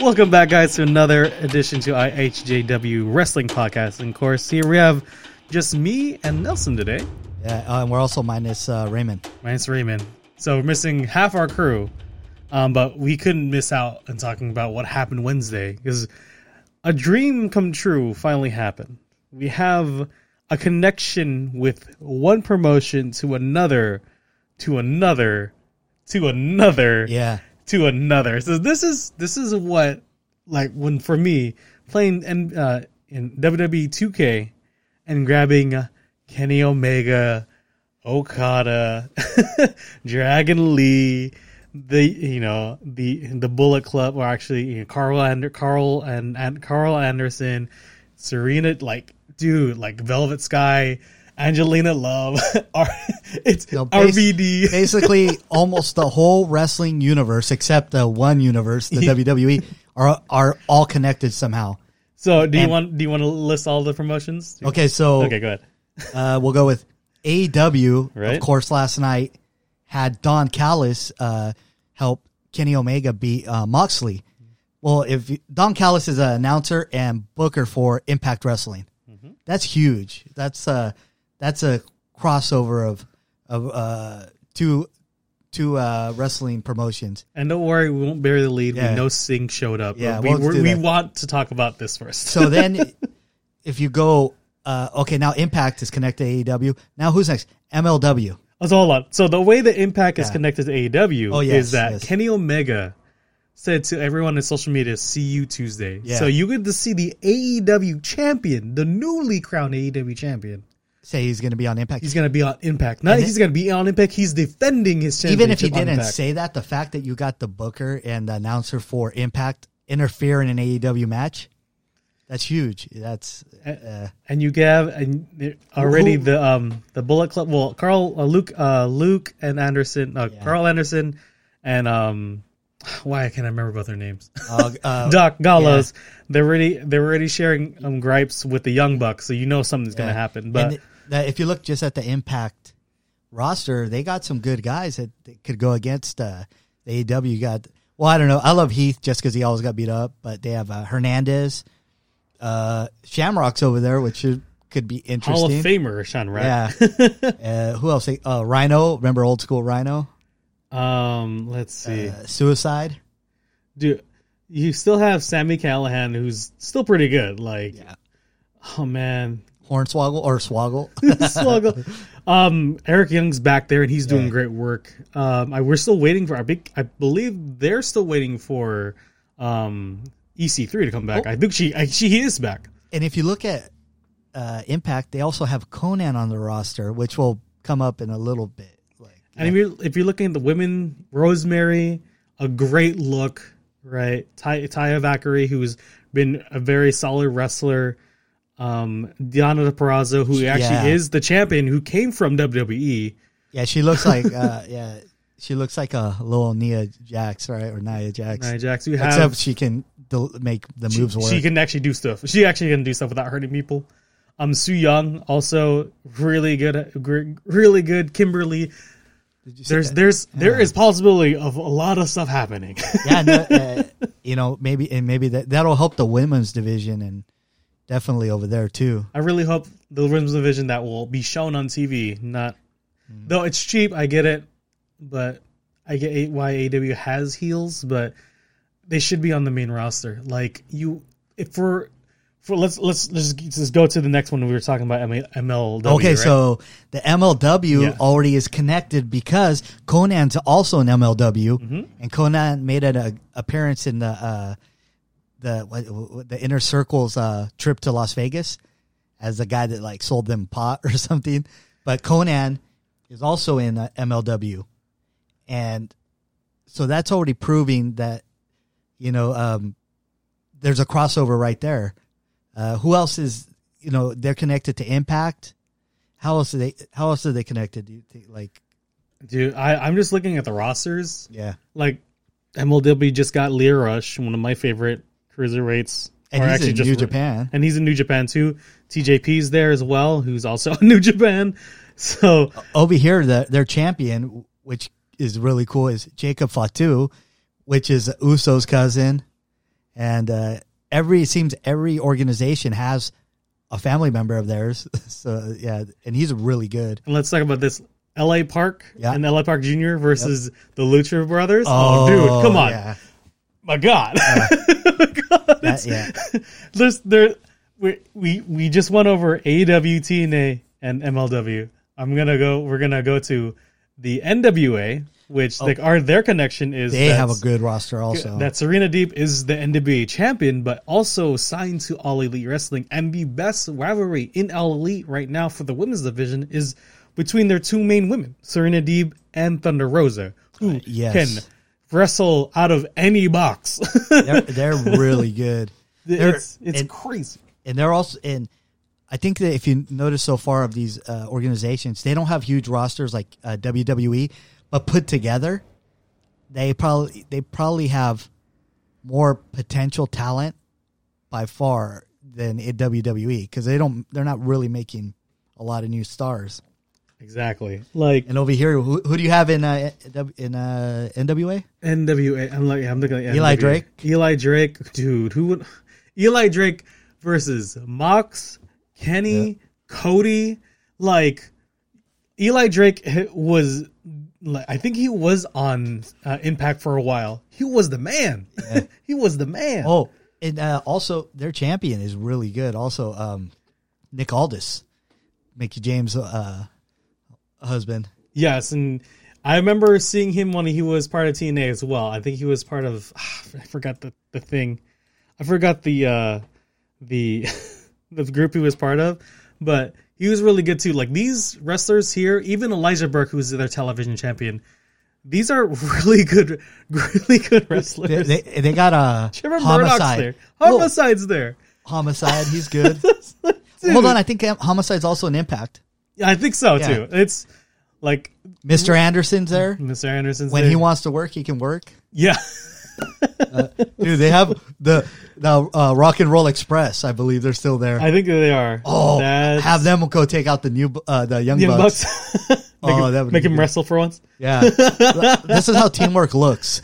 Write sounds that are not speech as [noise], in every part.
Welcome back, guys, to another edition to IHJW Wrestling Podcast. And of course, here we have just me and Nelson today. Yeah, uh, and we're also minus uh, Raymond. Minus Raymond. So we're missing half our crew, um, but we couldn't miss out on talking about what happened Wednesday because a dream come true finally happened. We have a connection with one promotion to another, to another, to another Yeah, to another. So this is this is what like when for me playing in uh, in WWE 2K and grabbing Kenny Omega, Okada, [laughs] Dragon Lee, the you know the the Bullet Club, or actually you know, Karl and Karl and, and Karl Anderson, Serena, like dude, like Velvet Sky. Angelina Love, [laughs] R- it's No, bas- RVD. basically almost the whole wrestling universe except the one universe, the [laughs] WWE, are are all connected somehow. So do you And- want do you want to list all the promotions? Okay, so Okay, go ahead. uh, we'll go with AEW. Right. Of course, last night had Don Callis uh, help Kenny Omega beat uh, Moxley. Well, if you, Don Callis is an announcer and booker for Impact Wrestling, Mm-hmm. that's huge. That's uh that's a crossover of of uh, two two uh, wrestling promotions. And don't worry, we won't bury the lead. Yeah. We know Sting showed up. Yeah, we we'll we're- do we that. want to talk about this first. So then, [laughs] if you go, uh, okay, now Impact is connected to AEW. Now who's next? MLW. Let's hold on. So the way the Impact is connected to AEW Oh, yes, is that yes. Kenny Omega said to everyone in social media, "See you Tuesday." Yeah. So you get to see the AEW champion, the newly crowned AEW champion. Say he's going to be on Impact. He's going to be on Impact. Not it- he's going to be on Impact. He's defending his championship. Even if he didn't Impact. say that, the fact that you got the booker and the announcer for Impact interfere in an AEW match, that's huge. That's uh, and you have and already Who- the um the Bullet Club. Well, Karl, uh, Luke, uh, Luke and Anderson, uh, Yeah. Karl Anderson, and um, why I can't I remember both their names. uh, uh, [laughs] Doc Gallows. They're already they're already sharing um gripes with the Young Bucks, so you know something's gonna happen. But that, if you look just at the Impact roster, they got some good guys that, that could go against uh, the AEW. Got well, I don't know. I love Heath just because he always got beat up, but they have uh, Hernandez, uh, Shamrock's over there, which should, could be interesting. Hall of. Famer Sean Wright. Yeah. [laughs] uh, who else? Uh, Rhino. Remember old school Rhino? Um, let's see, Uh, Suicide. dude. You still have Sami Callihan, who's still pretty good. Like, Yeah. oh man, Hornswoggle or Swoggle. [laughs] [laughs] Sluggle. Um, Eric Young's back there and he's doing Yeah. great work. Um, I, we're still waiting for. I, big, I believe they're still waiting for um, EC3 to come back. Oh. I think she I, she is back. and if you look at uh, Impact, they also have Konnan on the roster, which will come up in a little bit. Like, And if you're if you're looking at the women, Rosemary, a great look, right? Ty, Taya Valkyrie, who's been a very solid wrestler. Um, Deonna Purrazzo, who actually Yeah. is the champion, who came from. WWE. yeah, she looks like uh, [laughs] yeah, she looks like a little Nia Jax, right, or Nia Jax. Nia Jax, we have Except she can del- make the she, moves work. she can actually do stuff. She actually can do stuff without hurting people. Um, Su Yung also really good, really good. Kimberly, you there's that? there's there is possibility of a lot of stuff happening. yeah, no, [laughs] uh, you know, maybe and maybe that that'll help the women's division and definitely over there too. I really hope the women's division that will be shown on TV. Not Mm. though it's cheap, I get it, but I get why AW has heels, but they should be on the main roster. Like you, if for for let's let's let's just, just go to the next one. We were talking about MLW. Okay, right? so the MLW Yeah. already is connected because Konnan's also an MLW, Mm-hmm. and Konnan made an uh, appearance in the uh, the the Inner Circle's uh, trip to Las Vegas as the guy that like sold them pot [laughs] or something. But Konnan is also in uh, MLW, and so that's already proving that you know um, there's a crossover right there. Uh, who else is you know they're connected to Impact? How else are they? How else are they connected? Do you think? Like, dude, I I'm just looking at the rosters. yeah, Like MLW just got Lio Rush, one of my favorite cruiserweights. and he's actually in just New Japan. and he's in New Japan too. TJP's there as well, who's also [laughs] in New Japan. So Over here, the, their champion, which is really cool, is Jacob Fatu, which is Uso's cousin, and uh, every it seems every organization has a family member of theirs. [laughs] so yeah, and he's really good. And let's talk about this. L.A. Park Yeah. and L.A. Park Jr. versus the Lucha Brothers. Oh, dude, come on, yeah. [laughs] my God, That- yeah. [laughs] There's there we we we just went over AEW, TNA, and MLW. I'm gonna go. We're gonna go to the NWA, which oh. like our their connection is Oh. They have a good roster also. that Serena Deeb is the NWA champion, but also signed to All Elite Wrestling. And the best rivalry in All Elite right now for the women's division is between their two main women, Serena Deeb and Thunder Rosa, who uh, yes. can wrestle out of any box. they're, [laughs] they're really good. They're- it's it's and- crazy. and they're also and I think that if you notice so far of these uh, organizations, they don't have huge rosters like uh, WWE, but put together, they probably they probably have more potential talent by far than in WWE because they don't they're not really making a lot of new stars. Exactly. Like And over here, who, who do you have in uh, in uh, NWA? NWA. I'm like I'm looking at Eli NWA. Drake? Eli Drake, dude. Who would? Eli Drake versus Mox, Kenny, Cody. Like Eli Drake was. Like, I think he was on uh, Impact for a while. He was the man. [laughs] he was the man. Oh, and uh, also their champion is really good. Also, um, Nick Aldis, Mickie James' uh, husband. Yes, and I remember seeing him when he was part of TNA as well. I think he was part of [sighs] I forgot the, the thing. I forgot the uh the [laughs] the group he was part of, but he was really good too. Like these wrestlers here, even Elijah Burke, who's their television champion, these are [laughs] really good, really good wrestlers. They, they, they got a [laughs] Trevor homicide. there. Oh, Homicide's there. homicide. He's good. Hold on, I think homicide's also an impact. Yeah, I think so Yeah. too. It's like Mr. Anderson's there. [laughs] Mr. Anderson's When there. he wants to work, he can work. yeah. [laughs] Dude, they have the the uh, Rock and Roll Express. I believe they're still there. I think they are. oh, That's- have them go take out the new uh, the young, Young bucks. Bucks. [laughs] make Oh, him, that would make be him good. wrestle for once. Yeah, this is how teamwork looks.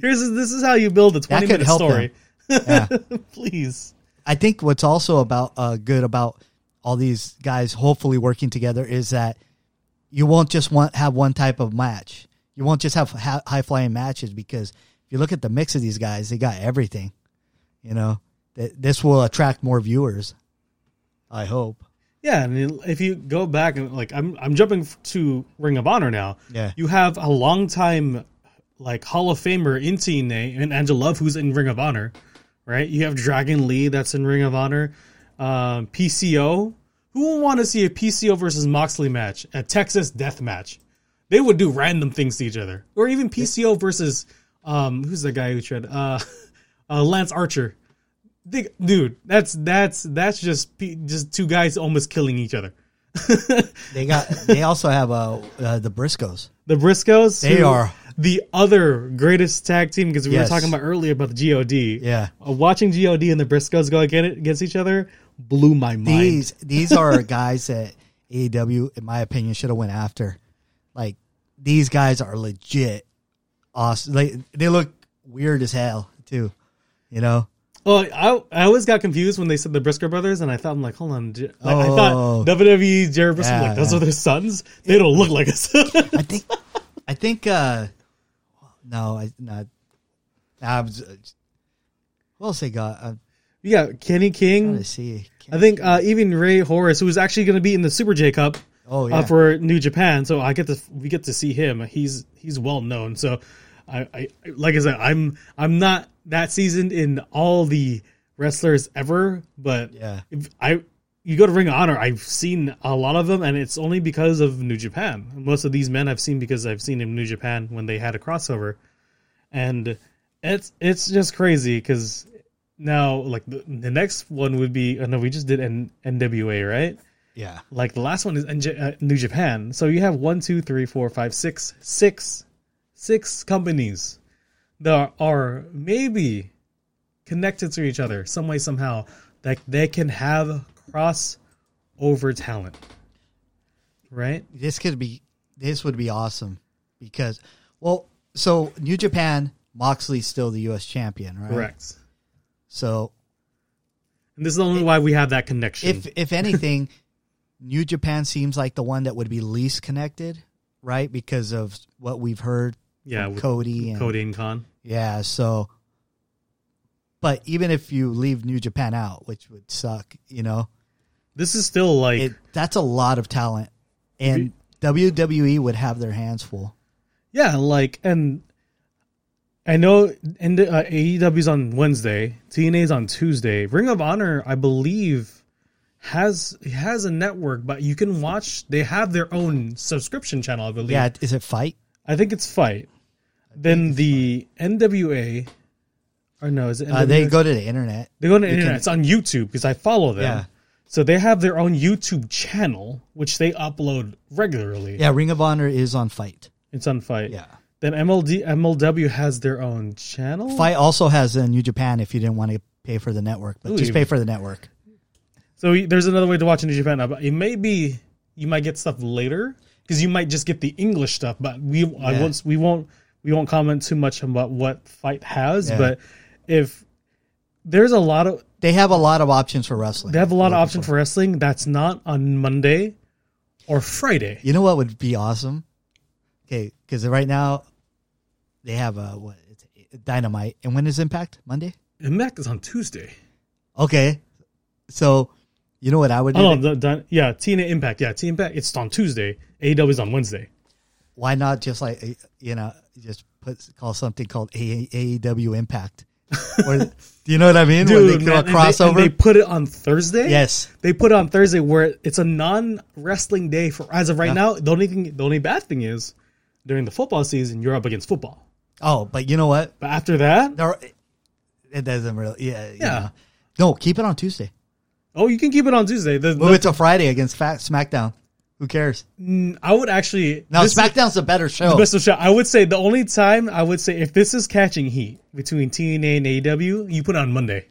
Here's this is how you build a twenty could minute help story. Yeah. Please. I think what's also about uh, good about all these guys hopefully working together is that you won't just want have one type of match. You won't just have ha- high flying matches because if you look at the mix of these guys, they got everything. You know, Th- this will attract more viewers. I hope. Yeah, and if you go back and like I'm I'm jumping to Ring of Honor now. Yeah. You have a long time like Hall of Famer in TNA and Angela Love who's in Ring of Honor, right? You have Dragon Lee that's in Ring of Honor. Um, PCO. Who would want to see a PCO versus Moxley match, a Texas death match? They would do random things to each other, or even PCO versus um, who's the guy who tried uh, [laughs] uh, Lance Archer. They, dude, that's that's that's just just two guys almost killing each other. [laughs] They got. they also have uh, uh, the Briscoes. The Briscoes, They who- are- the other greatest tag team because we Yes. were talking about earlier about the God. Yeah. uh, watching God and the Briscoes go against against each other blew my mind. These these are [laughs] guys that AEW, in my opinion, should have went after. Like these guys are legit awesome. Like they look weird as hell too. You know. Well, I I always got confused when they said the Briscoe brothers, and I thought I'm like, hold on, J- like, I Oh. thought WWE Jerry Briscoe Yeah, like those yeah. are their sons. They don't look like us. [laughs] I think I think uh no, I not I was what else they got? I'm you got Kenny King. to see. I think uh, even Rey Horus, who's actually going to be in the Super J Cup. Oh, yeah. uh, for New Japan. So I get to we get to see him. He's he's well known. So I, I like I said, I'm I'm not that seasoned in all the wrestlers ever, but Yeah. if I you go to Ring of Honor, I've seen a lot of them, and it's only because of New Japan. Most of these men I've seen because I've seen in New Japan when they had a crossover, and it's it's just crazy because now like the, the next one would be oh no we just did N, NWA right Yeah. like the last one is NJ, uh, New Japan. So you have one, two, three, four, five, six, six, six companies that are maybe connected to each other some way somehow that they can have cross over talent, right? This could be this would be awesome because well, so New Japan Moxley's still the U.S. champion, right? Correct. So And this is the only why we have that connection. if if anything, [laughs] New Japan seems like the one that would be least connected, right? Because of what we've heard yeah, Cody and Cody and Khan. yeah. So, but even if you leave New Japan out, which would suck, you know, This is still like it that's a lot of talent, and WWE would have their hands full. Yeah, like, and I know and uh, AEW's on Wednesday, TNA's on Tuesday. Ring of Honor, I believe, has has a network, but you can watch. They have their own subscription channel, I believe. Yeah, is it FITE? I think it's FITE. Then the NWA, or no, is it? Uh, they go to the internet. They go to the you internet. can- it's on YouTube because I follow them. Yeah. So they have their own YouTube channel, which they upload regularly. Yeah, Ring of Honor is on FITE. It's on FITE. Yeah. Then MLD MLW has their own channel. FITE also has a New Japan if you didn't want to pay for the network, but Ooh, just pay for the network. So there's another way to watch in New Japan. It may be you might get stuff later because you might just get the English stuff. But we I won't we won't we won't comment too much about what FITE has. Yeah. But if there's a lot of They have a lot of options for wrestling. they have a lot of options for wrestling that's not on Monday or Friday. You know what would be awesome? Okay, because right now they have a what? It's Dynamite, and when is Impact? Monday. Impact is on Tuesday. Okay, so you know what I would do? Oh no, the, the, yeah, TNA Impact. Yeah, TNA Impact. It's on Tuesday. AEW is on Wednesday. Why not just like you know just put call something called AEW Impact? or, do you know what I mean? Where they man, a and they- crossover. they put it on Thursday. yes, They put it on Thursday where it's a non wrestling day for as of right Yeah. now. The only thing, the only bad thing is during the football season you're up against football. Oh, but you know what? But after that, There, it doesn't really. Yeah, you Yeah. No, keep it on Tuesday. oh, you can keep it on Tuesday. The, Move it to Friday against Fat SmackDown. Who cares? mm, I would actually Now this is SmackDown's a better show. the best of shot. I would say the only time I would say if this is catching heat between TNA and AEW, you put it on Monday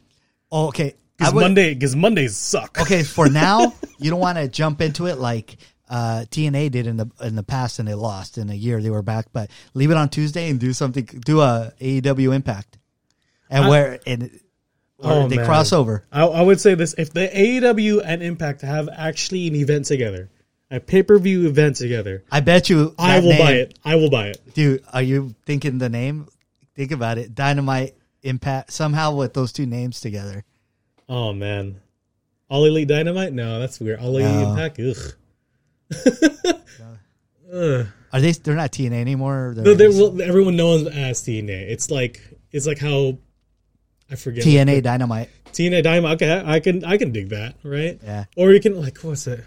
oh, okay. Because Monday because Mondays suck. okay, for [laughs] now, you don't want to jump into it like uh, TNA did in the in the past, and they lost in a year. They were back, but leave it on Tuesday and do something. Do a AEW Impact, and I- where and Oh, they man. cross over. I, I would say this: if the AEW and Impact have actually an event together, a pay per view event together, I bet you. I will buy it. I will buy it. dude. Are you thinking the name? Think about it. Dynamite Impact somehow with those two names together. Oh man, All Elite Dynamite? No, that's weird. All Elite No. Impact? Ugh. [laughs] Are they? They're not TNA anymore. No, They're they, well, everyone knows as TNA. It's like it's like how I forget TNA Dynamite. TNA Dynamite. Okay, I can I can dig that, right? Yeah. Or you can like what's it?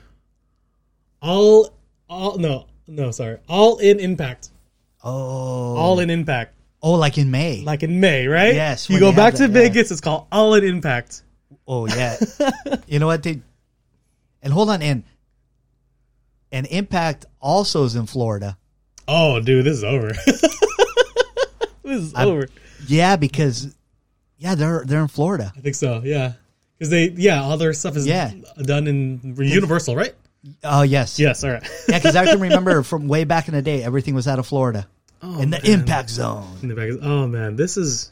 All all no no sorry. All in Impact. Oh, All in Impact. oh, like in May. Like in May, right? Yes, You go back to that, yeah. Vegas. It's called All in Impact. Oh yeah. [laughs] you know what they and hold on and and Impact also is in Florida. Oh, dude, this is over. [laughs] this is I'm- over. Yeah, because yeah, they're they're in Florida. I think so. Yeah, because they yeah all their stuff is Yeah. done in Universal, right? Oh yes. Yes. All right. Yeah, because I can remember [laughs] from way back in the day, everything was out of Florida Oh, in the man. Impact Zone. In the back. Oh man, this is.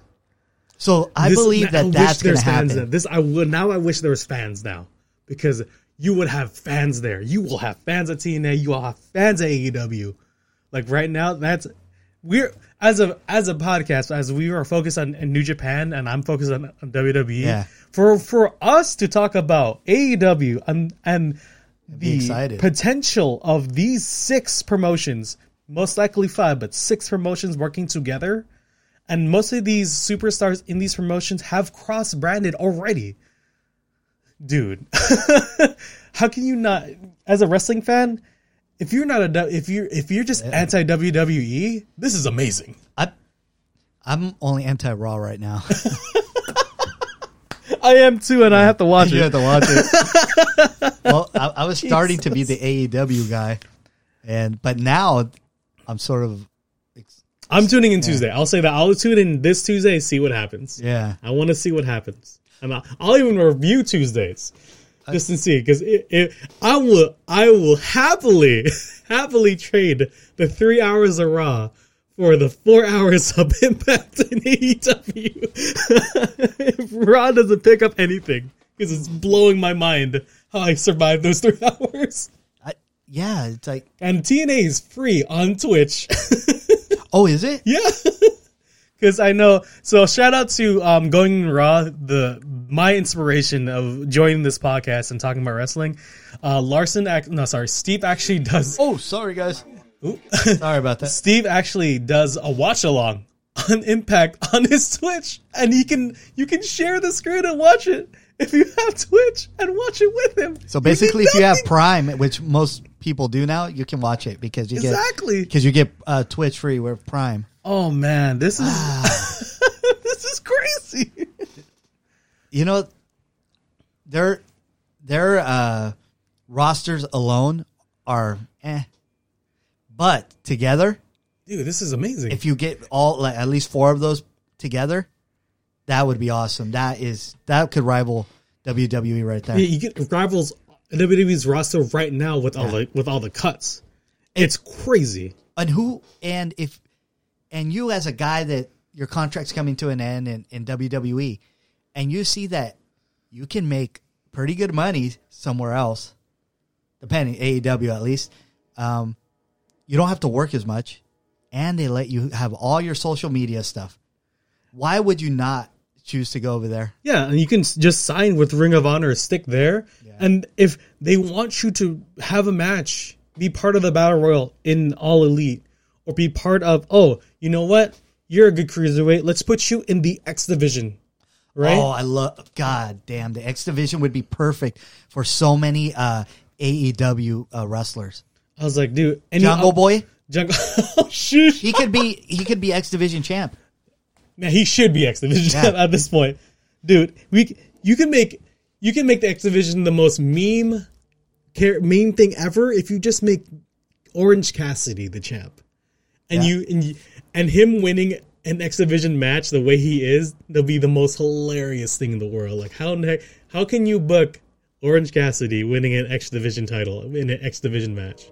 So I this- believe that wish that's going to happen. This I would now. I wish there was fans now because you would have fans there. You will have fans at TNA. You will have fans at AEW. Like right now, that's we're as a as a podcast as we are focused on in New Japan and I'm focused on, on WWE. Yeah. For for us to talk about AEW and and the potential of these six promotions, most likely five, but six promotions working together. And most of these superstars in these promotions have cross branded already. Dude, [laughs] how can you not, as a wrestling fan, if you're not a, if you're, if you're just anti WWE, this is amazing. I, I'm only anti Raw right now. [laughs] I am too, and I have to watch [laughs] you it. have to watch it. well, I, I was starting to be the AEW guy, and but now I'm sort of I'm tuning in Tuesday. I'll say that I'll tune in this Tuesday, see what happens. yeah. I want to see what happens, and I'll, I'll even review Tuesdays just to see because it, it, I will I will happily [laughs] happily trade the three hours of Raw for the four hours [laughs] of Impact in AEW. if [laughs] Raw doesn't pick up anything, because it's blowing my mind how I survived those three hours. I, yeah, it's like, And TNA is free on Twitch. oh, is it? yeah. Because I know, so shout out to um, Going Raw, the my inspiration of joining this podcast and talking about wrestling. Uh, Larson, act, no, sorry, Steve actually does. Oh, sorry guys. Ooh. Sorry about that. Steve actually does a watch along on Impact on his Twitch, and he can you can share the screen and watch it if you have Twitch and watch it with him. So basically, if you have Prime, which most people do now, you can watch it because you get exactly, because you get uh, Twitch free with Prime. Oh man, this is Ah. [laughs] this is crazy. You know, their their uh, rosters alone are eh, but together, Dude, this is amazing. if you get all like at least four of those together, that would be awesome. That is that could rival WWE right there. Yeah, you get rivals WWE's roster right now with all the with all the cuts. It's crazy. and who and if and you as a guy that your contract's coming to an end in, in WWE and you see that you can make pretty good money somewhere else, depending AEW at least, um, you don't have to work as much, and they let you have all your social media stuff. Why would you not choose to go over there? Yeah, and you can just sign with Ring of Honor, stick there, and if they want you to have a match, be part of the battle royal in All Elite, or be part of, oh, you know what, you're a good cruiserweight, let's put you in the X division, right? Oh, I love God damn the X division would be perfect for so many uh, AEW uh, wrestlers. I was like, dude, any Jungle Boy, Jungle, [laughs] oh, shoot, he could be he could be X division champ. Man, he should be X Division Yeah. at this point, dude. We you can make you can make the X Division the most meme care, meme thing ever if you just make Orange Cassidy the champ, and Yeah. you and you, and him winning an X Division match the way he is, that'll be the most hilarious thing in the world. Like how heck, how can you book Orange Cassidy winning an X Division title in an X Division match?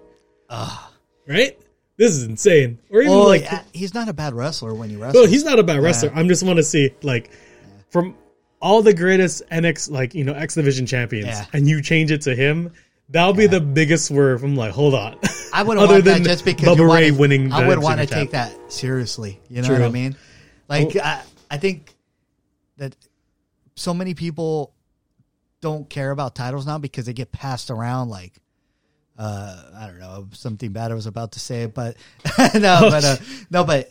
Ah, Right? This is insane. Or even Oh, like yeah, he's not a bad wrestler when he wrestles. well, he's not a bad wrestler. I'm just want to see like from all the greatest NX like you know X Division champions, Yeah. and you change it to him. That'll be the biggest swerve. I'm like, hold on. I would [laughs] Other want that just because Bubba you Ray wanna- winning. I would want to take that seriously. You know True. what I mean? Like Oh. I, I think that so many people don't care about titles now because they get passed around like uh I don't know something bad I was about to say but [laughs] no but uh, no but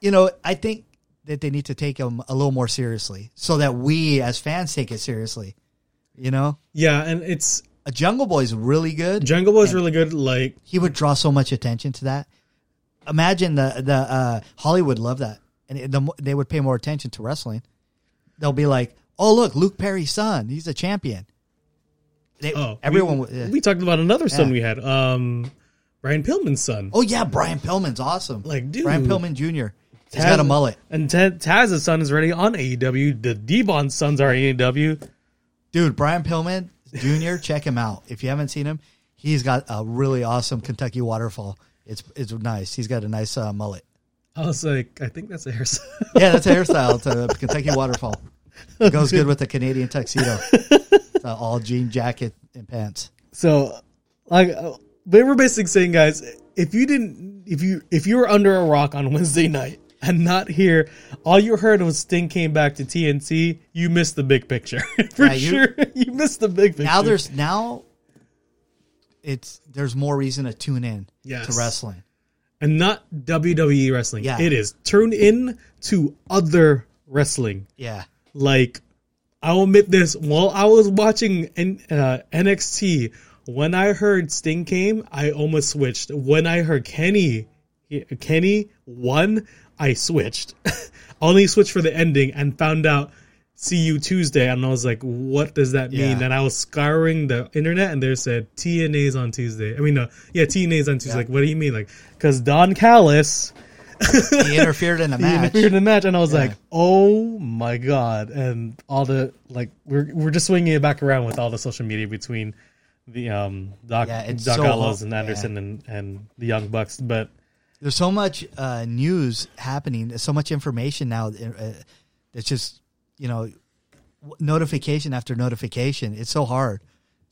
you know I think that they need to take them a little more seriously so that we as fans take it seriously you know Yeah, and it's Jungle Boy is really good Jungle Boy's really good. Like he would draw so much attention to that. Imagine the the uh, Hollywood love that, and it- the, they would pay more attention to wrestling. They'll be like, "Oh, look, Luke Perry's son, he's a champion." They, oh, everyone. We, we talked about another son Yeah. we had. Um, Brian Pillman's son. oh yeah, Brian Pillman's awesome. Like, dude. Brian Pillman Jr. He's Taz- got a mullet, And Ta- Taz's son is already on AEW. The Devon sons are AEW. dude. Brian Pillman Jr. check him out if you haven't seen him. He's got a really awesome Kentucky waterfall. It's it's nice. He's got a nice uh, mullet. I was like, I think that's a hairstyle. Yeah, that's a hairstyle. It's [laughs] a Kentucky waterfall. [laughs] It goes good with the Canadian tuxedo. Uh, all jean jacket and pants. So, like, uh, they were basically saying, guys, if you didn't, if you if you were under a rock on Wednesday night and not here, all you heard was Sting came back to TNT, you missed the big picture [laughs] for Yeah, you- sure. [laughs] You missed the big picture. Now there's now it's there's more reason to tune in Yes. to wrestling. and not WWE wrestling. Yeah. It is tune in to other wrestling. Yeah. Like, I'll admit this: while I was watching N- uh, NXT, when I heard Sting came, I almost switched. When I heard Kenny, Kenny won, I switched. [laughs] Only switched for the ending and found out. See you Tuesday, and I was like, "What does that mean?" Yeah. And I was scouring the internet, and there said TNA's on Tuesday. I mean, no, yeah, TNA's on Tuesday. Like, what do you mean? Like, because Don Callis He interfered in a [laughs] he match. interfered in the match, and I was Yeah. like, "Oh my god!" And all the like, we're we're just swinging it back around with all the social media between the um Doc Yeah, Doc so Gallows and Anderson and and the Young Bucks, but there's so much uh, news happening. There's so much information now. Uh, it's just you know notification after notification. It's so hard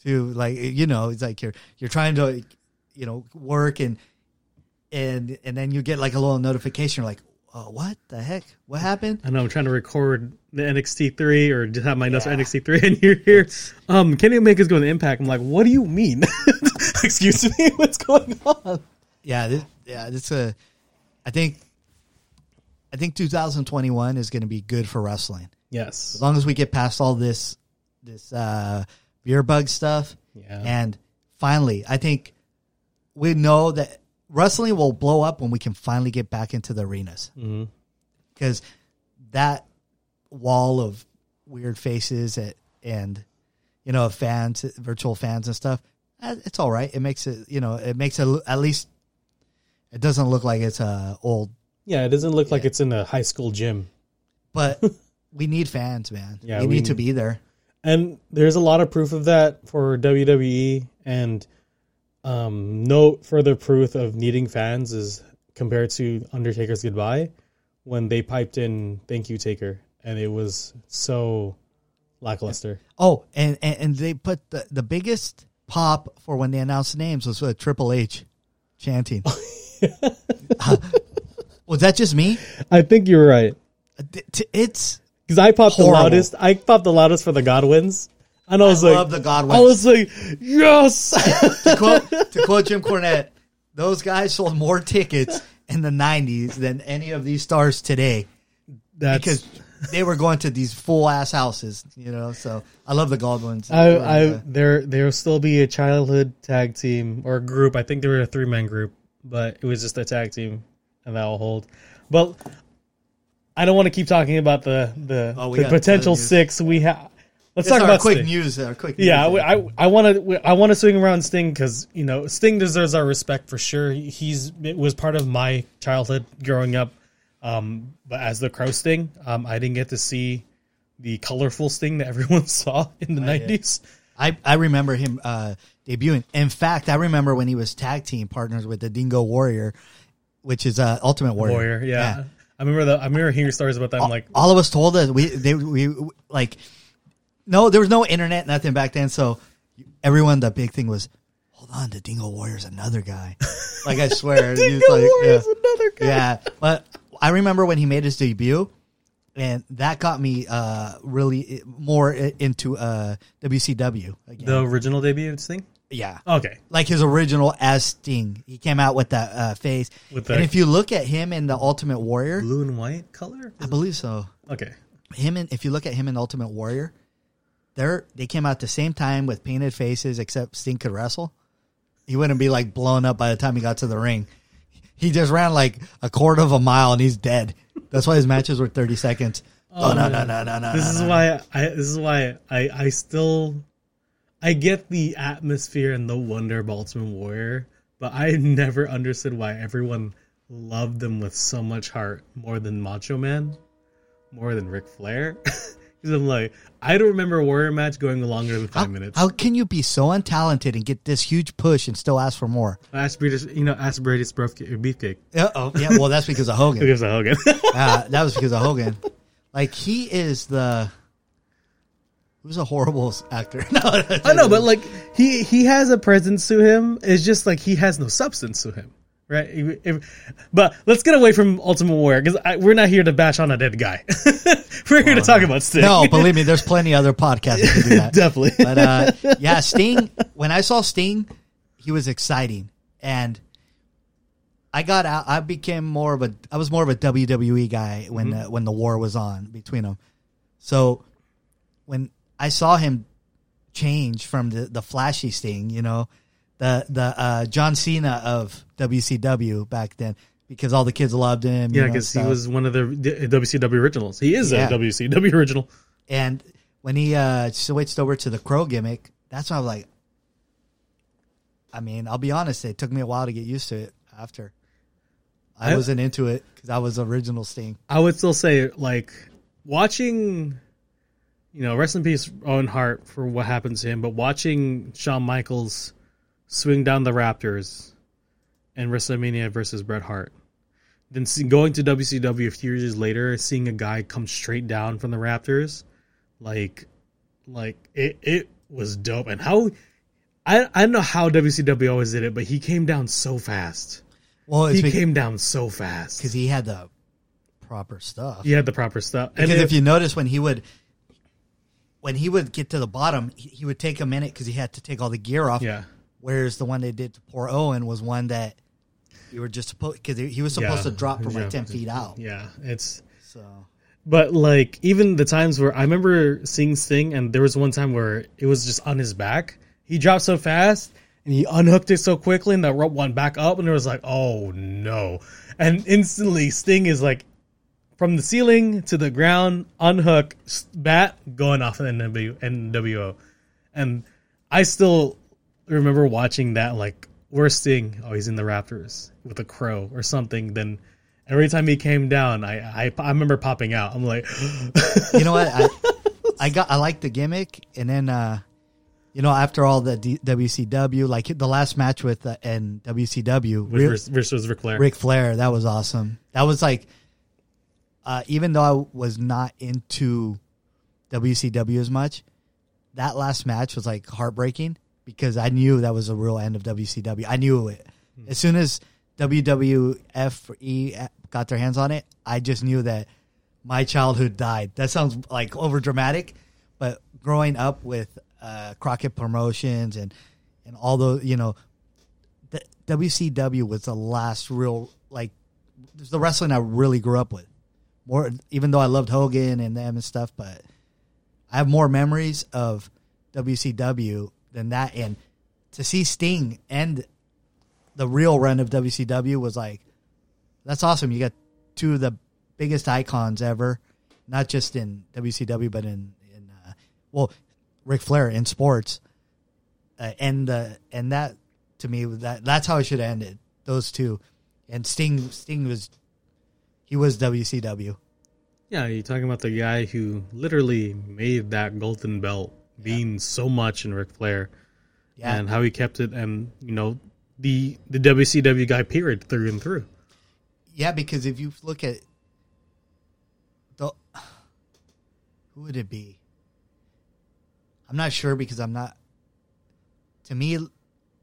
to like you know. It's like you're you're trying to you know work and and and then you get like a little notification. You're like, oh, what the heck? What happened? I know I'm trying to record the NXT three or just have my notes for NXT three, [laughs] and you're here. Um, Kenny Omega's going to Impact. I'm like, what do you mean? [laughs] Excuse me, [laughs] what's going on? Yeah, this, yeah, it's a. I think, I think 2021 is going to be good for wrestling Yes. as long as we get past all this, this uh, beer bug stuff. Yeah. And finally, I think we know that wrestling will blow up when we can finally get back into the arenas. Because that wall of weird faces at, and, you know, fans, virtual fans and stuff, eh, it's all right. It makes it, you know, it makes it at least, it doesn't look like it's a old, Yeah, it doesn't look like it's in a high school gym. but [laughs] we need fans, man. Yeah, we, we need to be there. And there's a lot of proof of that for WWE, and um, no further proof of needing fans is compared to Undertaker's Goodbye when they piped in "Thank You, Taker," and it was so lackluster. Oh, and, and, and they put the, the biggest pop for when they announced the names was with Triple H chanting. [laughs] Uh, [laughs] was that just me? I think you're right Uh, It's because I popped Horrible. the loudest. I popped the loudest for the Godwins, and I was I like, love the Godwins. I was like, yes. to quote [laughs] to quote Jim Cornette, those guys sold more tickets in the '90s than any of these stars today That's because they were going to these full ass houses. You know, so I love the Godwins. I, Uh, I there there'll still be a childhood tag team or group. I think they were a three man group, but it was just a tag team, and that'll hold. But I don't want to keep talking about the the, Oh, the potential six we have. Let's This talk about quick Sting. news. Our quick Yeah, news. I I want to I want to swing around Sting because you know Sting deserves our respect for sure. He's it was part of my childhood growing up. Um, but as the Crow Sting, um, I didn't get to see the colorful Sting that [laughs] everyone saw in the nineties. I, I remember him uh, debuting. In fact, I remember when he was tag team partners with the Dingo Warrior, which is uh, Ultimate Warrior. Warrior. Yeah. I remember the I remember hearing stories about that. I'm like, All of us told us we they we like no there was no internet nothing back then so everyone the big thing was hold on the Dingo Warrior's another guy like I swear [laughs] Dingo like, Warrior's yeah. another guy. yeah but I remember when he made his debut and that got me uh really more into uh WCW again. the original debut Sting. yeah Okay, like his original as Sting. He came out with that uh, face. With the- and if you look at him in the Ultimate Warrior, blue and white color. I believe so. Okay, Him and if you look at him in Ultimate Warrior, they're they came out at the same time with painted faces, except Sting could wrestle. He wouldn't be like blown up by the time he got to the ring. He just ran like a quarter of a mile and he's dead. That's why his matches were thirty seconds. Oh, oh no no no no no! this no, is no. why I this is why I I still I get the atmosphere and the wonder of Ultimate Warrior, but I never understood why everyone loved them with so much heart more than Macho Man, more than Ric Flair. [laughs] Because I'm like, I don't remember a Warrior match going longer than five How, minutes. how can you be so untalented and get this huge push and still ask for more? Ask British, you know, ask Brutus Beefcake. Uh oh, yeah. Well, that's because of [laughs] Hogan. Because of Hogan. [laughs] Uh, that was because of Hogan. Like he is the who's a horrible actor. [laughs] no, I know, but like he he has a presence to him. It's just like he has no substance to him, right? If- if- but let's get away from Ultimate Warrior because we're not here to bash on a dead guy. [laughs] we're here to talk about Sting. no, believe me, [laughs] there's plenty other podcasts that do that. definitely. But uh, yeah, Sting. When I saw Sting, he was exciting, and I got out. I became more of a. I was more of a WWE guy when uh, when the war was on between them. So when I saw him change from the the flashy Sting, you know, the the uh, John Cena of WCW back then, because all the kids loved him. you yeah, know, because he was one of the WCW originals. He is Yeah. a WCW original. And when he uh, switched over to the crow gimmick, that's when I was like, I mean, I'll be honest, it took me a while to get used to it after. I, I- wasn't into it because I was original Sting. I would still say like watching, you know, rest in peace Owen Hart for what happened to him, but watching Shawn Michaels swing down the rafters and WrestleMania versus Bret Hart, then see, going to WCW a few years later, seeing a guy come straight down from the rafters, like, like it, it was dope. And how I I don't know how WCW always did it, but he came down so fast. Well, He because came down so fast. Because he had the proper stuff. He had the proper stuff. And Because it- if you notice when he would when he would get to the bottom, he, he would take a minute because he had to take all the gear off. yeah, Whereas the one they did to poor Owen was one that you were just supposed because he was supposed Yeah. to drop from Yeah. like ten feet out. yeah, it's So But like even the times where I remember seeing Sting, and there was one time where it was just on his back. He dropped so fast, and he unhooked it so quickly, and that rope went back up, and it was like, oh no! And instantly, Sting is like from the ceiling to the ground, unhook, bat going off in NW, NWO, and I still remember watching that like where's Sting? Oh, he's in the rafters with a crow or something. Then every time he came down, I I, I remember popping out. I'm like, [gasps] you know what? I, I got I like the gimmick, and then uh, you know after all the D- WCW, like the last match with uh, and WCW, real- versus, versus Ric Flair. Ric Flair, that was awesome. That was like, uh, even though I was not into WCW as much, that last match was like heartbreaking because I knew that was the real end of WCW. I knew it as soon as WWF E got their hands on it. I just knew that my childhood died. That sounds like over dramatic, but growing up with uh, Crockett Promotions and and all those, you know, the WCW was the last real like there's the wrestling I really grew up with. More, even though I loved Hogan and them and stuff, but I have more memories of WCW than that. And to see Sting and the real run of WCW was like, that's awesome. You got two of the biggest icons ever, not just in WCW, but in in uh, well, Ric Flair in sports, uh, and uh, and that to me that that's how it should have ended. Those two, and Sting Sting was he was WCW. Yeah, you're talking about the guy who literally made that golden belt mean so much in Ric Flair, Yeah, and how he kept it, and you know the the WCW guy period through and through. yeah. Because if you look at the who would it be? I'm not sure because I'm not. To me,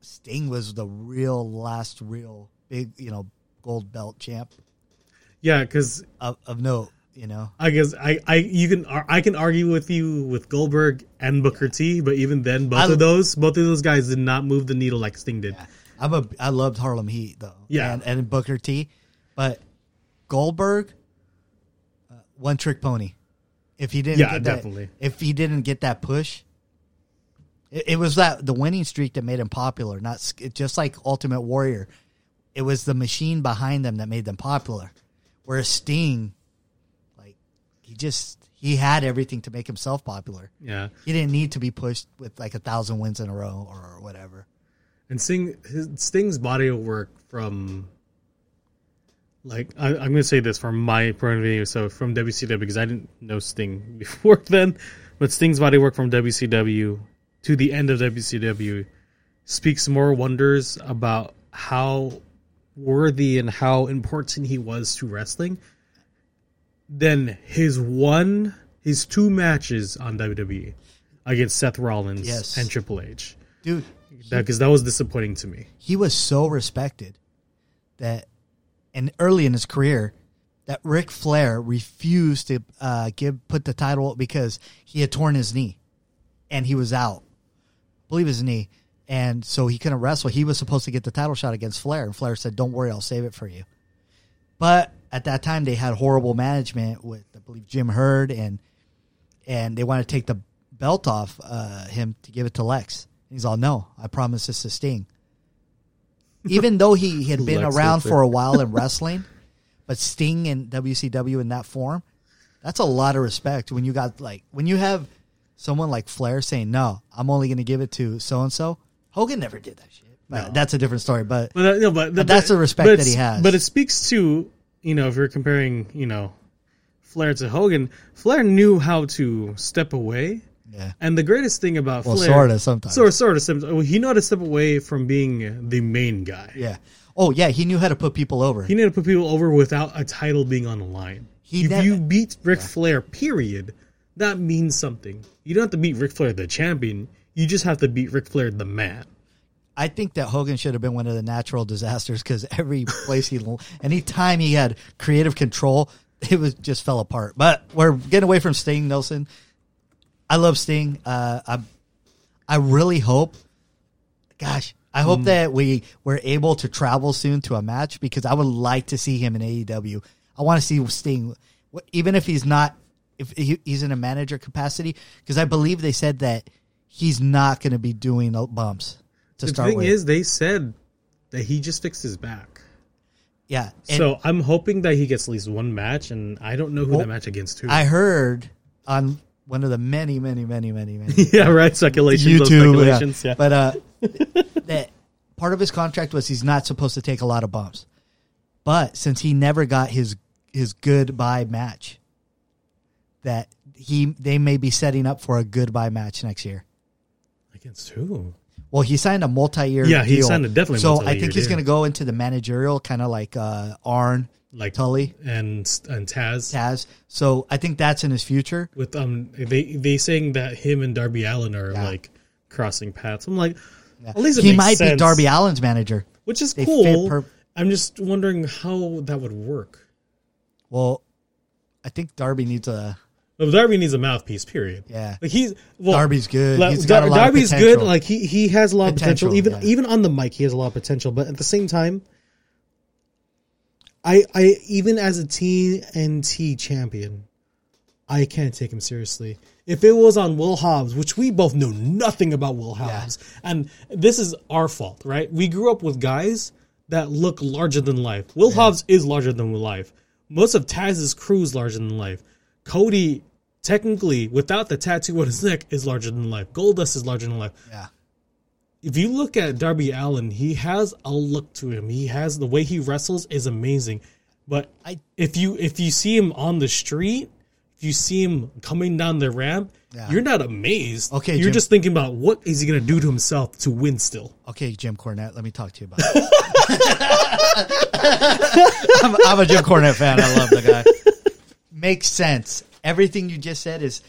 Sting was the real last real big you know gold belt champ Yeah, because of, of note. You know, I guess I, I you can I can argue with you with Goldberg and Booker T, but even then, both I- of those both of those guys did not move the needle like Sting did. I'm a I loved Harlem Heat though. Yeah. and, and Booker T, but Goldberg, uh, one trick pony. If he didn't, Yeah, get that, definitely. If he didn't get that push, it, it was that the winning streak that made him popular. Not just like Ultimate Warrior, it was the machine behind them that made them popular. Whereas Sting, he just he had everything to make himself popular. Yeah, He didn't need to be pushed with like a thousand wins in a row or whatever. and Sting his, Sting's body of work from like I, I'm going to say this from my point of view. So from WCW because I didn't know Sting [laughs] before then, but Sting's body work from WCW to the end of WCW speaks more wonders about how worthy and how important he was to wrestling than his one his two matches on WWE against Seth Rollins Yes. and Triple H. Dude, Because that was disappointing to me. he was so respected that, and early in his career, that Ric Flair refused to uh, give put the title because he had torn his knee, and he was out, I believe his knee, and so he couldn't wrestle. He was supposed to get the title shot against Flair, and Flair said, "Don't worry, I'll save it for you." But at that time, they had horrible management with, I believe, Jim Herd, and and they wanted to take the belt off uh, him to give it to Lex. He's all, "No, I promise this to Sting." Even though he had been Lex around for a while in wrestling, but Sting in WCW in that form, that's a lot of respect. When you got like when you have someone like Flair saying, "No, I'm only going to give it to so and so." Hogan never did that shit. No. That's a different story. But But, uh, no, but, But that's the respect but that he has. But it speaks to you know if you're comparing you know Flair to Hogan, Flair knew how to step away. yeah, And the greatest thing about Well, Flair, sorta sometimes. sort sort of, some- he knew how to step away from being the main guy. yeah. Oh yeah, he knew how to put people over. He needed to put people over without a title being on the line. He if never- you beat Ric Flair, period, that means something. You don't have to beat Ric Flair, the champion. You just have to beat Ric Flair, the man. I think that Hogan should have been one of the natural disasters because every place he, any time he had creative control, it was just fell apart. But we're getting away from Sting, Nelson. I love Sting. Uh, I, I really hope, gosh, I hope that we were able to travel soon to a match because I would like to see him in AEW. I want to see Sting, even if he's not, if he, he's in a manager capacity, because I believe they said that he's not going to be doing bumps to The start thing with. is, they said that he just fixed his back. yeah, so I'm hoping that he gets at least one match, and I don't know who that match against who. I heard on one of the many, many, many, many, many [laughs] yeah, right. Speculations. YouTube, yeah. Yeah. But uh, [laughs] that part of his contract was he's not supposed to take a lot of bumps. But since he never got his his goodbye match, that he they may be setting up for a goodbye match next year. against who? Well, he signed a multi-year. Yeah, he deal. signed a definitely multi year deal. So I think he's deal. going to go into the managerial, kind of like uh, Arn Like Tully, and and Taz. Taz. So I think that's in his future. with um they they saying that him and Darby Allin are Yeah. like crossing paths. I'm like, at least he might be Darby Allin's manager. which is They cool. per- I'm just wondering how that would work. Well, I think Darby needs a Darby needs a mouthpiece. Period. yeah. Like he's well, Darby's good. like, He's got a lot of Darby's good. Like he he has a lot of potential. Potential, Even yeah. even on the mic, he has a lot of potential. But at the same time, I I even as a TNT champion, I can't take him seriously. If it was on Will Hobbs, which we both know nothing about Will Hobbs, and this is our fault, right? We grew up with guys that look larger than life. Will Hobbs is larger than life. Most of Taz's crew is larger than life. Cody, technically, without the tattoo on his neck, is larger than life. Goldust is larger than life. yeah. If you look at Darby Allin, he has a look to him. He has the way he wrestles is amazing. But I- if you if you see him on the street, if you see him coming down the ramp, Yeah. you're not amazed. Okay, you're Jim. just thinking about what is he gonna do to himself to win still. Okay, Jim Cornette, let me talk to you about it. [laughs] I'm, I'm a Jim Cornette fan. I love the guy. Makes sense. Everything you just said is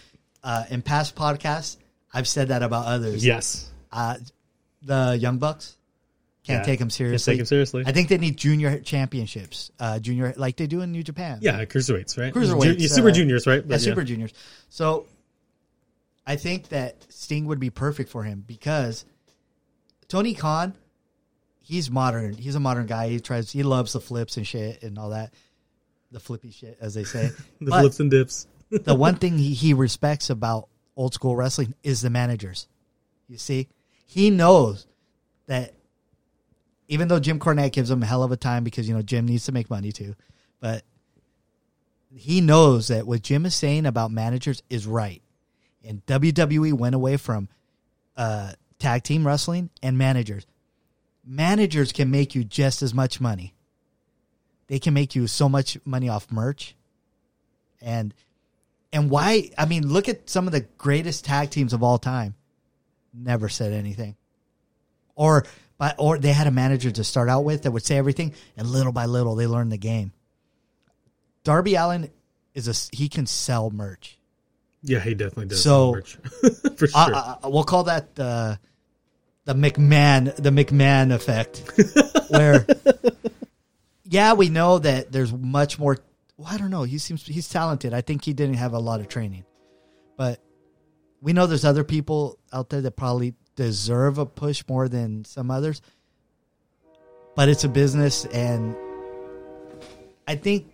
uh, in past podcasts. I've said that about others. Yes. Uh, the Young Bucks can't Yeah. take them Can't seriously. take him seriously. I think they need junior championships, uh, junior like they do in New Japan. yeah, cruiserweights, right? Cruiserweights, Ju- super uh, juniors, right? Yeah, But Super Juniors. So I think that Sting would be perfect for him because Tony Khan, he's modern. He's a modern guy. He tries. He loves the flips and shit and all that. The flippy shit, as they say. [laughs] the But flips and dips. [laughs] the one thing he, he respects about old school wrestling is the managers. You see, he knows that even though Jim Cornette gives him a hell of a time because you know Jim needs to make money too, but he knows that what Jim is saying about managers is right. And WWE went away from uh, tag team wrestling and managers. Managers can make you just as much money. They can make you so much money off merch, and and why? I mean, look at some of the greatest tag teams of all time. Never said anything, or but or they had a manager to start out with that would say everything, and little by little they learned the game. Darby Allin is a he can sell merch. Yeah, he definitely does. So- merch. [laughs] for sure. I, I, we'll call that the the McMahon the McMahon effect, [laughs] where yeah, we know that there's much more. Well, I don't know. He seems he's talented. I think he didn't have a lot of training, but we know there's other people out there that probably deserve a push more than some others. But it's a business, and I think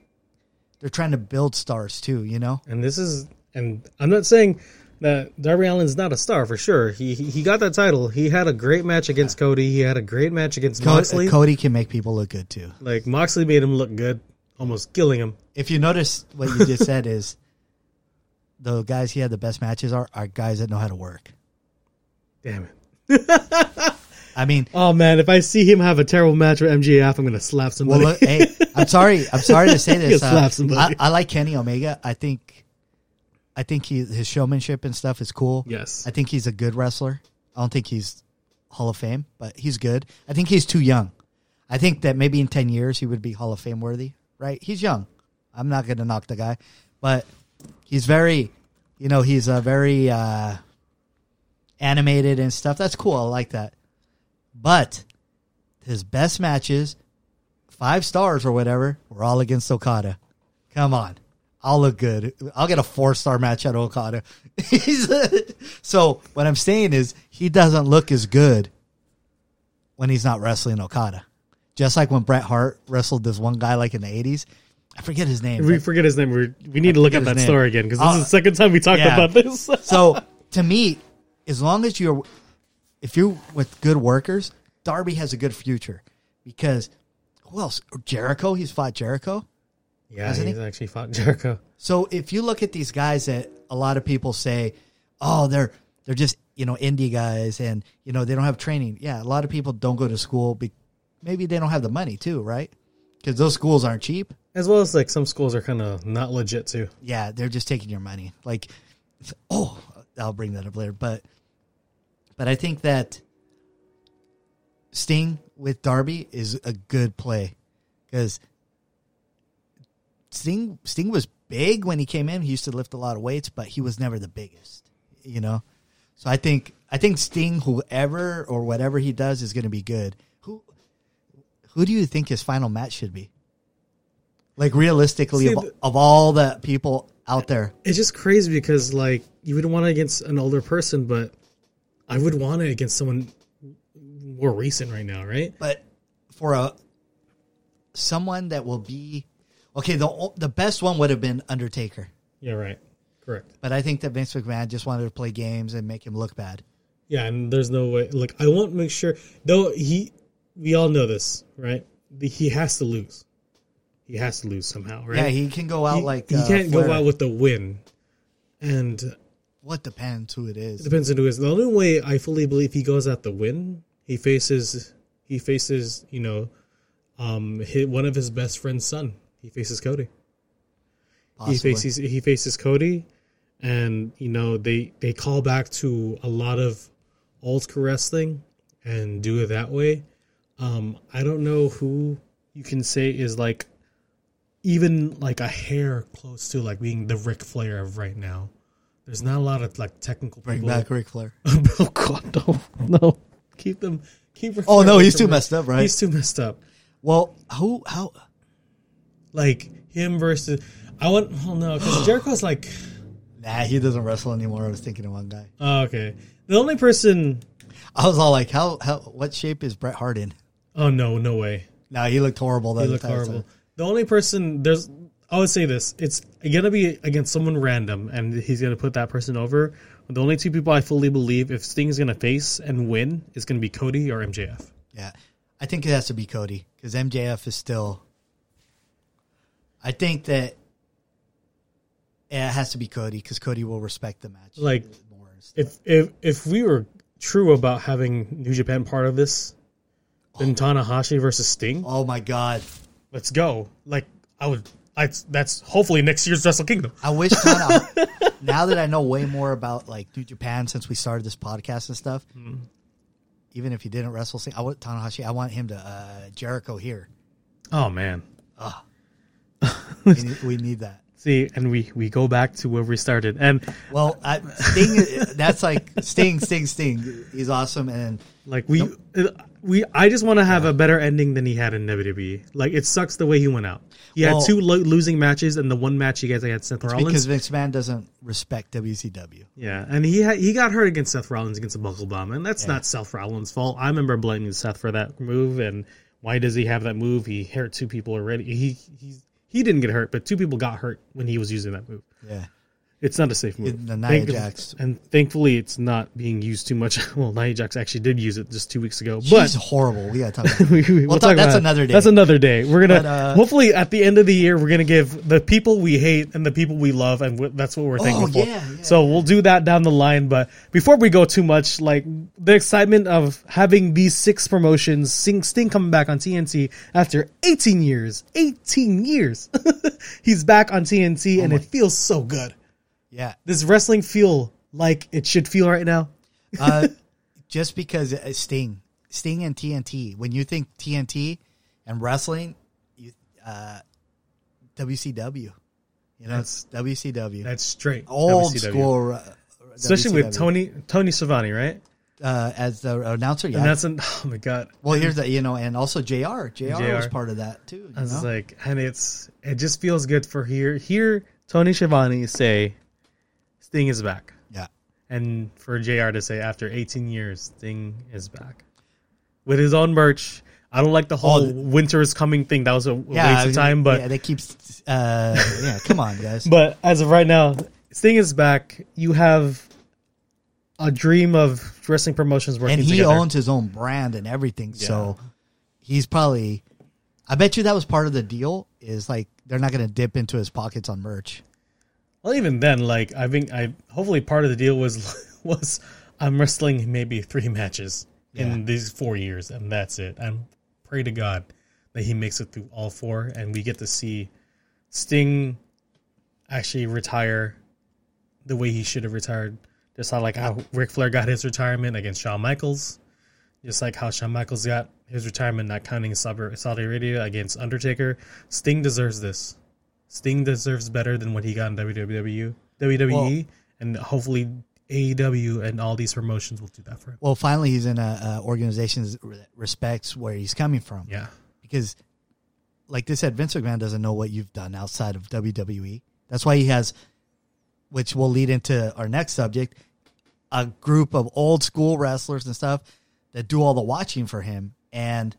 they're trying to build stars too. You know, And this is, and I'm not saying that Darby Allin's not a star for sure. He he, he got that title. He had a great match against Cody. He had a great match against Co- Moxley. Cody can make people look good too. like Moxley made him look good, almost killing him. if you notice what you just said is [laughs] the guys he had the best matches are are guys that know how to work. Damn it. [laughs] I mean, Oh man, if I see him have a terrible match with MJF, I'm gonna slap well, somebody. look, hey, I'm sorry, I'm sorry to [laughs] say this. Uh. I, I like Kenny Omega. I think, I think he his showmanship and stuff is cool. yes. I think he's a good wrestler. I don't think he's Hall of Fame, but he's good. I think he's too young. I think that maybe in ten years he would be Hall of Fame worthy. Right? He's young. I'm not going to knock the guy, but he's very, you know, he's a very uh, animated and stuff. That's cool. I like that. But his best matches, five stars or whatever, were all against Okada. Come on. I'll look good. I'll get a four star match at Okada. [laughs] so what I'm saying is he doesn't look as good when he's not wrestling Okada. Just like when Bret Hart wrestled this one guy like in the 80s. I forget his name. We forget his name. We we need to look at forget that his story again because this Uh, is the second time we talked yeah. about this. [laughs] so to me, as long as you're, if you're with good workers, Darby has a good future because who else? Jericho. He's fought Jericho. Yeah, Hasn't he's he? actually fought [laughs] Jericho. So if you look at these guys that a lot of people say, oh, they're they're just you know indie guys and you know they don't have training. Yeah, a lot of people don't go to school. Be, maybe they don't have the money too, right? Because those schools aren't cheap. As well as like some schools are kind of not legit too. Yeah, they're just taking your money. Like, oh, I'll bring that up later. But, but I think that Sting with Darby is a good play because Sting Sting was big when he came in. He used to lift a lot of weights, but he was never the biggest. You know, so I think I think Sting, whoever or whatever he does, is going to be good. Who who do you think his final match should be? Like realistically, See, of, the- of all the people out there, It's just crazy because like you would want it against an older person, but I would want it against someone more recent right now, right? but for a someone that will be okay, the the best one would have been Undertaker, Yeah, right. Correct. but I think that Vince McMahon just wanted to play games and make him look bad. Yeah, and there's no way. Like, I won't make sure, though. He, we all know this, right? The- He has to lose. He has to lose somehow, right? Yeah, he can go out He- like he uh, can't go out with the win, and it What depends who it is. depends on who it is. The only way I fully believe he goes out the win, he faces, he faces, you know, um, hit one of his best friend's son. He faces Cody. Possibly. He faces he faces Cody, and you know they they call back to a lot of old school wrestling and do it that way. Um, I don't know who you can say is like even like a hair close to like being the Ric Flair of right now. There's not a lot of like technical Bring people. back Ric Flair. [laughs] oh God, no, [laughs] no, keep them. Keep. Ric Oh Flair no, he's too messed up, right? He's too messed up. well, who? How? Like him versus. I want. Oh no, because [gasps] Jericho's like. Nah, he doesn't wrestle anymore. I was thinking of one guy. Oh, okay. The only person. I was all like, how? How? What shape is Bret Hart in? Oh no, no way. No, he looked horrible. He looked horrible. The only person there's. I would say this: it's gonna be against someone random, and he's gonna put that person over. The only two people I fully believe if Sting is gonna face and win is gonna be Cody or MJF. Yeah, I think it has to be Cody because MJF is still. I think that yeah, it has to be Cody because Cody will respect the match Like, more. If if if we were true about having New Japan part of this, then Tanahashi versus Sting, oh my god, let's go. Like I would. I, that's hopefully next year's Wrestle Kingdom. I wish [laughs] Tana. now that I know way more about like New Japan since we started this podcast and stuff, Mm-hmm. even if he didn't wrestle, I want Tanahashi. I want him to uh, Jericho here. Oh man. [laughs] We need, we need that. See, and we we go back to where we started, and Well, I, Sting. that's like Sting, Sting, Sting. He's awesome, and like we uh, we I just want to have a better ending than he had in WWE. Like it sucks the way he went out. He Well- had two lo- losing matches, and the one match he guys against Seth Rollins because Vince McMahon doesn't respect WCW. Yeah, and he had, he got hurt against Seth Rollins against a buckle bomb, and that's not Seth Rollins' fault. I remember blaming Seth for that move, and why does he have that move? He hurt two people already. He he he didn't get hurt, but two people got hurt when he was using that move. Yeah, It's not a safe move. the Nia Jax. and thankfully, it's not being used too much. [laughs] Well, Nia Jax actually did use it just two weeks ago, she's but horrible. We gotta talk [laughs] about. we, we, We'll talk- that's about it. another day. That's another day. We're gonna But, uh, hopefully at the end of the year we're gonna give the people we hate and the people we love, and that's what we're thankful for. Oh, yeah, yeah, so we'll do that down the line. But before we go too much, like the excitement of having these six promotions, Sting, Sting coming back on TNT after 18 years, 18 years, [laughs] he's back on TNT, Oh and it feels so good. Yeah, Does wrestling feel like it should feel right now? uh, [laughs] just because uh, Sting, Sting and TNT. When you think TNT, and wrestling, you, uh, WCW. You know, That's- it's WCW. That's straight. Old WCW. school. Uh, Especially with Tony Tony Schiavone, right? uh, as the announcer. Yeah. And that's an oh my god. well, here's the you know, and also Jr. Jr. was part of that too. I was know? like, and it's it just feels good for here hear Tony Schiavone say Sting is back, yeah. and for Jr. to say after 18 years Sting is back with his own merch. I don't like the whole the- winter is coming thing. That was a Yeah, waste of time, but yeah, they keep. Uh, yeah, come on, guys. [laughs] But as of right now, Sting is back. You have a dream of wrestling promotions working and he together. owns his own brand and everything. So he's probably. I bet you that was part of the deal. Is like they're not going to dip into his pockets on merch. Well, even then, like I think, I hopefully part of the deal was [laughs] was I'm wrestling maybe three matches Yeah. in these four years, and that's it. I'm pray to God that he makes it through all four, and we get to see Sting actually retire the way he should have retired. Just like how Ric Flair got his retirement against Shawn Michaels. Just like how Shawn Michaels got his retirement, not counting Saudi Arabia against Undertaker. Sting deserves this. Sting deserves better than what he got in WWE, WWE, Well- and hopefully AEW and all these promotions will do that for him. Well, finally, he's in a, a organization that respects where he's coming from. Yeah, Because, like they said, Vince McMahon doesn't know what you've done outside of WWE. That's why he has, which will lead into our next subject, a group of old school wrestlers and stuff that do all the watching for him. And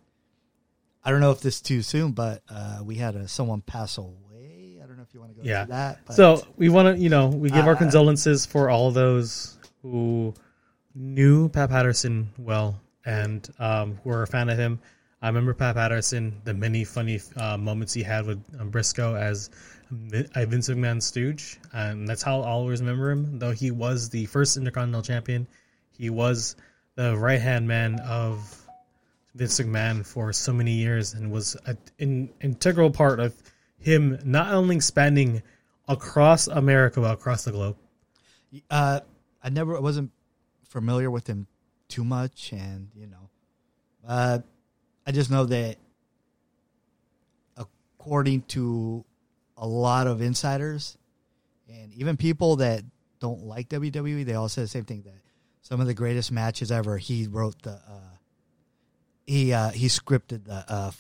I don't know if this is too soon, but uh, we had a, someone pass away. I don't know if you want to go yeah. that. But So we want to, you know, we give our Uh, condolences for all those who knew Pat Patterson well and um, who were a fan of him. I remember Pat Patterson, the many funny uh, moments he had with um, Brisco as a Vince McMahon stooge, and that's how I'll always remember him. Though he was the first Intercontinental Champion, he was the right hand man of Vince McMahon for so many years, and was an integral part of him not only expanding across America but across the globe. uh, I never wasn't familiar with him too much, and you know, uh, I just know that according to a lot of insiders and even people that don't like WWE, they all say the same thing that some of the greatest matches ever. He wrote the, uh, he uh, he scripted the, uh,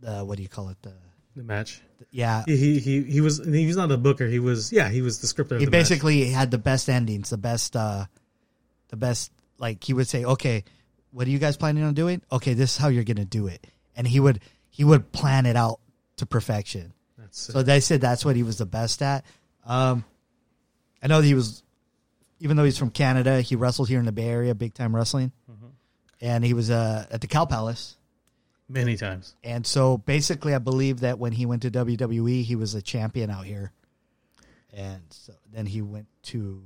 the what do you call it the The match. yeah He he he, was he was not the booker. He was yeah he was the scripter. He the match. basically had the best endings, the best, uh, the best. Like he would say, "Okay, what are you guys planning on doing? Okay, this is how you're gonna do it," and he would he would plan it out to perfection. That's So they said that's what he was the best at. Um, I know that he was, even though he's from Canada, he wrestled here in the Bay Area, big time wrestling, and he was uh, at the Cow Palace. Many times. And so basically, I believe that when he went to WWE, he was a champion out here. And so then he went to,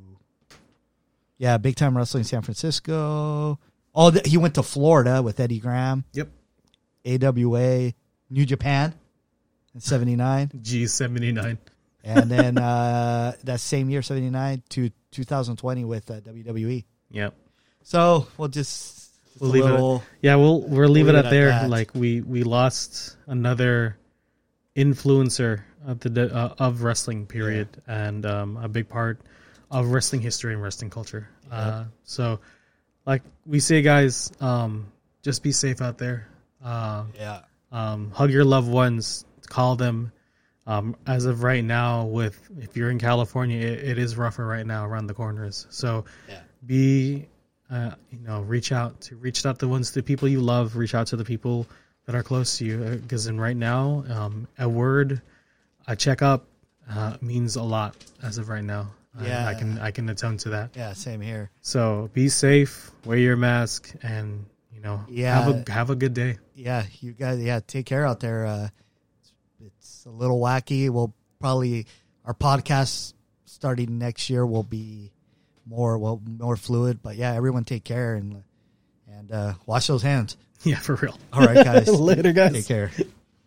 yeah, big time wrestling in San Francisco. Oh, th- he went to Florida with Eddie Graham, Yep. AWA, New Japan in 79. [laughs] G seventy nine. and then uh, that same year, 79 to 2020 with uh, WWE. Yep. So we'll just We'll leave it. Yeah, we'll we'll leave it at at there. that. Like we we lost another influencer of the uh, of wrestling period and um, a big part of wrestling history and wrestling culture. Uh, so, like we say, guys, um, just be safe out there. Uh, yeah. um, hug your loved ones, call them. Um, as of right now, with if you're in California, it, it is rougher right now around the corners. So Yeah. be, uh, you know, reach out to reach out to ones the people you love. Reach out to the people that are close to you. Because in right now, um, a word, a checkup, uh, means a lot as of right now. Yeah. I can I can attest to that. Yeah, same here. So be safe, wear your mask, and you know, Yeah. have a have a good day. yeah, you guys, yeah, take care out there. Uh, it's a little wacky. We'll probably our podcast starting next year will be more well more fluid. But yeah, everyone take care and and uh, wash those hands. Yeah, for real. All right, guys, [laughs] Later, guys. take care.